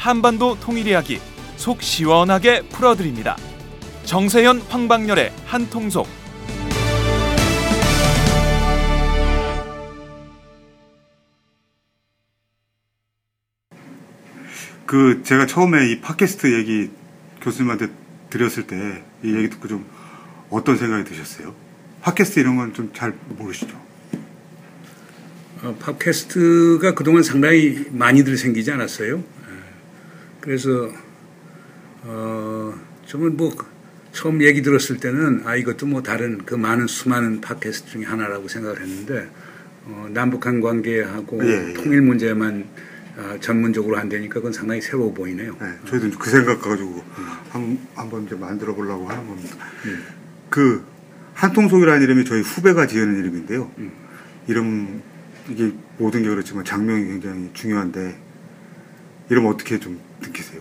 한반도 통일 이야기 속 시원하게 풀어드립니다. 정세현 황방열의 한통속 그 제가 처음에 이 팟캐스트 얘기 교수님한테 드렸을 때 이 얘기 듣고 좀 어떤 생각이 드셨어요? 팟캐스트 이런 건 좀 잘 모르시죠? 어, 팟캐스트가 그동안 상당히 많이들 생기지 않았어요. 예. 그래서 어, 저는 뭐 처음 얘기 들었을 때는 아 이것도 뭐 다른 그 많은 수많은 팟캐스트 중에 하나라고 생각을 했는데 어, 남북한 관계하고 예, 예. 통일 문제만 아, 전문적으로 한다니까 그건 상당히 새로워 보이네요. 네, 저희도 그 생각 가지고 한, 한번 이제 만들어 보려고 하는 겁니다. 음. 그 한통속이라는 이름이 저희 후배가 지어낸 이름인데요. 음. 이름 이게 모든 게 그렇지만 장명이 굉장히 중요한데 이름 어떻게 좀 느끼세요?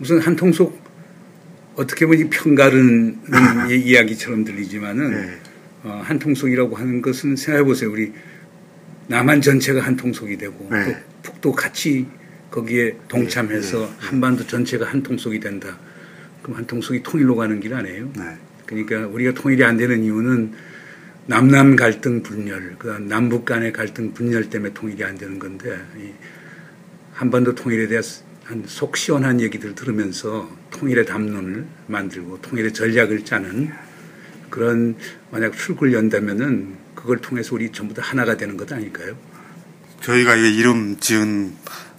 우선 한 통 속 어떻게 보면 이 편가르는 이- 이야기처럼 들리지만은 네. 어, 한 통속이라고 하는 것은 생각해 보세요. 우리 남한 전체가 한 통속이 되고 네. 또 북도 같이 거기에 동참해서 네, 네, 한반도 전체가 한 통속이 된다. 그럼 한 통속이 통일로 가는 길 아니에요? 네. 그러니까 우리가 통일이 안 되는 이유는 남남 갈등 분열, 그 남북 간의 갈등 분열 때문에 통일이 안 되는 건데 이 한반도 통일에 대해서 한 속 시원한 얘기들 들으면서 통일의 담론을 만들고 통일의 전략을 짜는 그런 만약 출구를 연다면은 그걸 통해서 우리 전부 다 하나가 되는 것 아닐까요? 저희가 이 이름 지은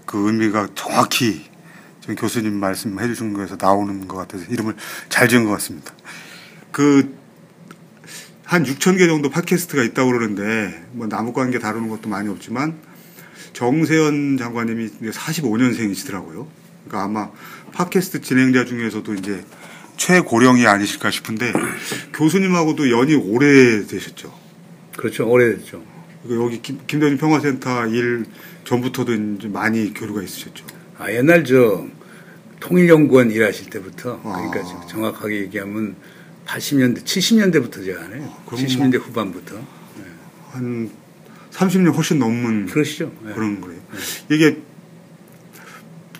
그 의미가 정확히 지금 교수님 말씀해 주신 거에서 나오는 것 같아서 이름을 잘 지은 것 같습니다. 그, 한 6천 개 정도 팟캐스트가 있다고 그러는데, 뭐 남북 관계 다루는 것도 많이 없지만, 정세현 장관님이 45년생이시더라고요. 그러니까 아마 팟캐스트 진행자 중에서도 이제 최고령이 아니실까 싶은데, 교수님하고도 연이 오래 되셨죠. 그렇죠. 오래됐죠. 그 여기 김, 김대중 평화센터 일 전부터도 이제 많이 교류가 있으셨죠. 아, 옛날 저 통일연구원 일하실 때부터 그러니까 아. 지금 정확하게 얘기하면 80년대, 70년대부터 제가 하네요. 아, 그럼 70년대 후반부터. 한 30년 훨씬 넘은 그러시죠. 네. 그런 거예요. 이게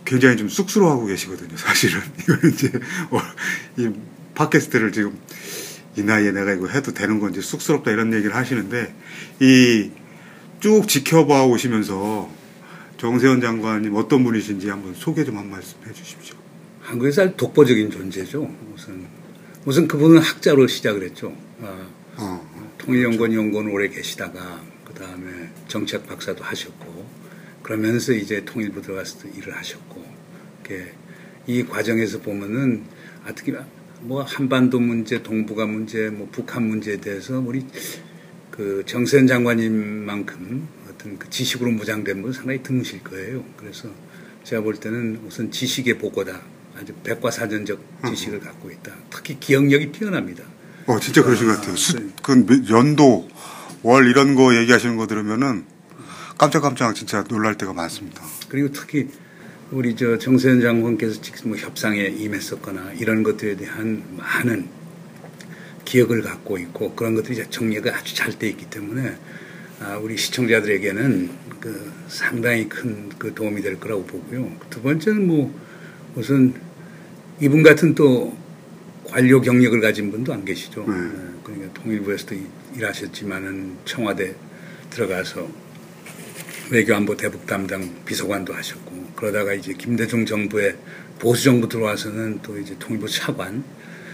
굉장히 좀 쑥스러워하고 계시거든요, 사실은. 이거는 이제, 어, 이 팟캐스트를 지금 이 나이에 내가 이거 해도 되는 건지 쑥스럽다 이런 얘기를 하시는데, 이 쭉 지켜봐 오시면서 정세현 장관님 어떤 분이신지 한번 소개 좀 한 말씀 해 주십시오. 한국에서 아주 독보적인 존재죠. 우선 우선 그분은 학자로 시작을 했죠. 아, 어, 통일연구원 연구원 오래 계시다가 그 다음에 정책 박사도 하셨고 그러면서 이제 통일부 들어가서 도 일을 하셨고 이 과정에서 보면은 어떻게 뭐 한반도 문제, 동북아 문제, 뭐 북한 문제에 대해서 우리 그 정세현 장관님만큼 어떤 그 지식으로 무장된 분은 상당히 드무실 거예요. 그래서 제가 볼 때는 우선 지식의 보고다. 아주 백과사전적 지식을 갖고 있다. 특히 기억력이 뛰어납니다. 어, 진짜 그러신 것 같아요. 아, 수, 네. 그 몇- 연도, 월 이런 거 얘기하시는 거 들으면은 깜짝깜짝 진짜 놀랄 때가 많습니다. 그리고 특히 우리 저 정세현 장관께서 직접 뭐 협상에 임했었거나 이런 것들에 대한 많은 기억을 갖고 있고 그런 것들이 정리가 아주 잘 돼 있기 때문에 아, 우리 시청자들에게는 그 상당히 큰 그 도움이 될 거라고 보고요. 두 번째는 뭐 우선 이분 같은 또 관료 경력을 가진 분도 안 계시죠. 네. 예, 그러니까 통일부에서도 일- 일하셨지만은 청와대 들어가서 외교안보 대북 담당 비서관도 하셨고 그러다가 이제 김대중 정부의 보수 정부 들어와서는 또 이제 통일부 차관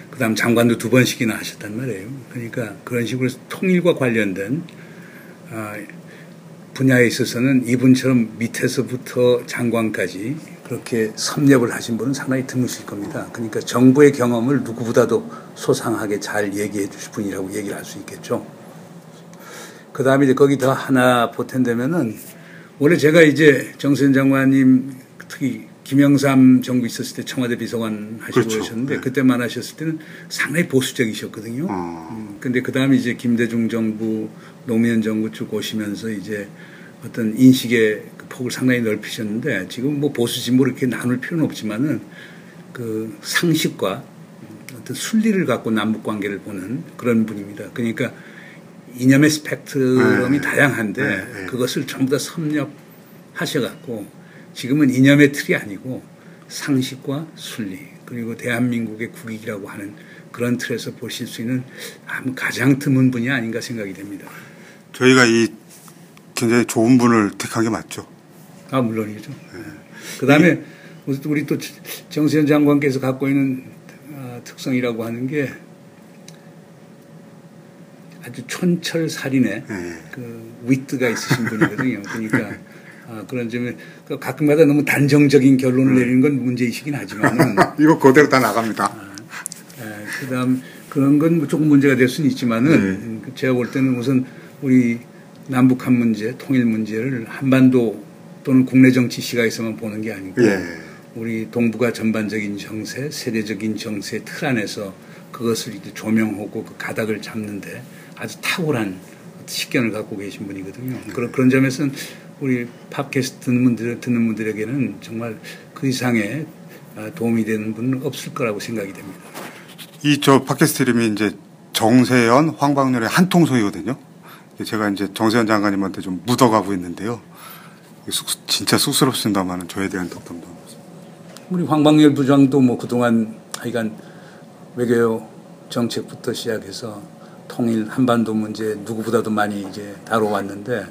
그다음 장관도 두 번씩이나 하셨단 말이에요. 그러니까 그런 식으로 통일과 관련된 아, 분야에 있어서는 이분처럼 밑에서부터 장관까지 그렇게 섭렵을 하신 분은 상당히 드무실 겁니다. 그러니까 정부의 경험을 누구보다도 소상하게 잘 얘기해 주실 분이라고 얘기를 할 수 있겠죠. 그 다음에 이제 거기 더 하나 보탠다면은 원래 제가 이제 정세현 장관님 특히 김영삼 정부 있었을 때 청와대 비서관 하시고 그렇죠. 계셨는데 네. 그때만 하셨을 때는 상당히 보수적이셨거든요. 어. 음, 근데 그 다음에 이제 김대중 정부, 노무현 정부 쭉 오시면서 이제 어떤 인식의 그 폭을 상당히 넓히셨는데 지금 뭐 보수 진보를 이렇게 나눌 필요는 없지만은 그 상식과 어떤 순리를 갖고 남북 관계를 보는 그런 분입니다. 그러니까 이념의 스펙트럼이 네. 다양한데 네, 네. 그것을 전부 다 섭렵하셔갖고 지금은 이념의 틀이 아니고 상식과 순리 그리고 대한민국의 국익이라고 하는 그런 틀에서 보실 수 있는 가장 드문 분이 아닌가 생각이 됩니다. 저희가 이 굉장히 좋은 분을 택한 게 맞죠. 아 물론이죠. 그 다음에 우리 또 정세현 장관께서 갖고 있는 아, 특성이라고 하는 게 아주 촌철살인의 네. 그 위트가 있으신 분이거든요. 그러니까 아, 그런 점에 그 가끔가다 너무 단정적인 결론을 내리는 건 문제이시긴 하지만은 이거 그대로 다 나갑니다. 예, 그다음 그런 건뭐 조금 문제가 될 수는 있지만은 네. 음, 그 제가 볼 때는 우선 우리 남북한 문제, 통일 문제를 한반도 또는 국내 정치 시각에서만 보는 게 아니고 예. 우리 동북아 전반적인 정세, 세계적인 정세 틀 안에서 그것을 이제 조명하고 그 가닥을 잡는데 아주 탁월한 식견을 갖고 계신 분이거든요. 그런 그런 점에서는 우리 팟캐스트 듣는 분들 듣는 분들에게는 정말 그 이상의 아, 도움이 되는 분은 없을 거라고 생각이 됩니다. 이 저 팟캐스트 이름이 이제 정세현, 황방렬의 한통속이거든요. 제가 이제 정세현 장관님한테 좀 묻어가고 있는데요. 쑥- 진짜 쑥스럽습니다만은 저에 대한 덕담도. 우리 황방열 부장도 뭐 그동안 하여간 외교 정책부터 시작해서 통일 한반도 문제 누구보다도 많이 이제 다뤄왔는데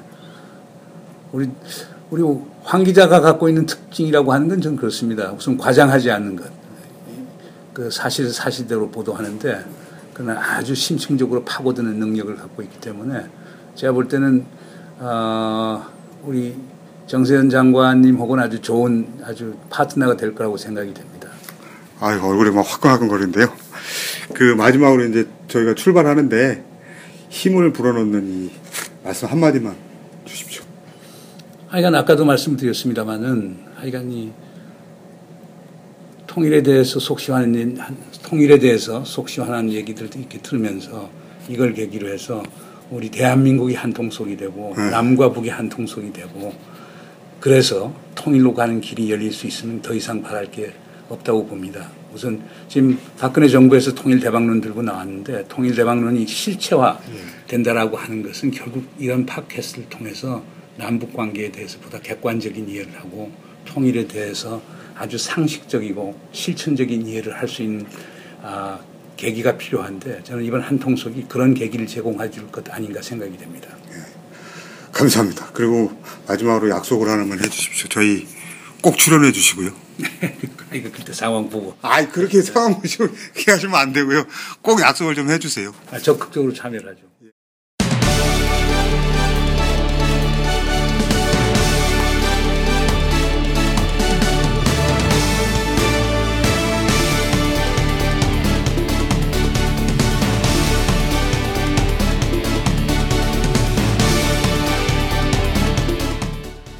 우리 우리 황 기자가 갖고 있는 특징이라고 하는 건 전 그렇습니다. 우선 과장하지 않는 것. 그 사실 사실대로 보도하는데 그러나 아주 심층적으로 파고드는 능력을 갖고 있기 때문에 제가 볼 때는 어, 우리 정세현 장관님 혹은 아주 좋은 아주 파트너가 될 거라고 생각이 됩니다. 아유, 얼굴이 막 화끈화끈거리는데요. 그 마지막으로 이제 저희가 출발하는데 힘을 불어넣는 이 말씀 한마디만 주십시오. 하여간 아까도 말씀드렸습니다마는 하여간 이 통일에 대해서 속 시원한 한- 통일에 대해서 속 시원한 얘기들도 이렇게 들으면서 이걸 계기로 해서 우리 대한민국이 한 통속이 되고 네. 남과 북이 한 통속이 되고 그래서 통일로 가는 길이 열릴 수 있으면 더 이상 바랄 게 없다고 봅니다. 우선 지금 박근혜 정부에서 통일 대박론 들고 나왔는데 통일 대박론이 실체화 된다라고 하는 것은 결국 이런 팟캐스트를 통해서 남북 관계에 대해서 보다 객관적인 이해를 하고 통일에 대해서 아주 상식적이고 실천적인 이해를 할 수 있는 아, 계기가 필요한데 저는 이번 한 통속이 그런 계기를 제공해 줄 것 아닌가 생각이 됩니다. 감사합니다. 그리고 마지막으로 약속을 하나만 해주십시오. 저희 꼭 출연해 주시고요. 이거 그때 상황 보고 아이, 그렇게 상황 보시고 하시면 안 되고요. 꼭 약속을 좀 해주세요. 아, 적극적으로 참여를 하죠.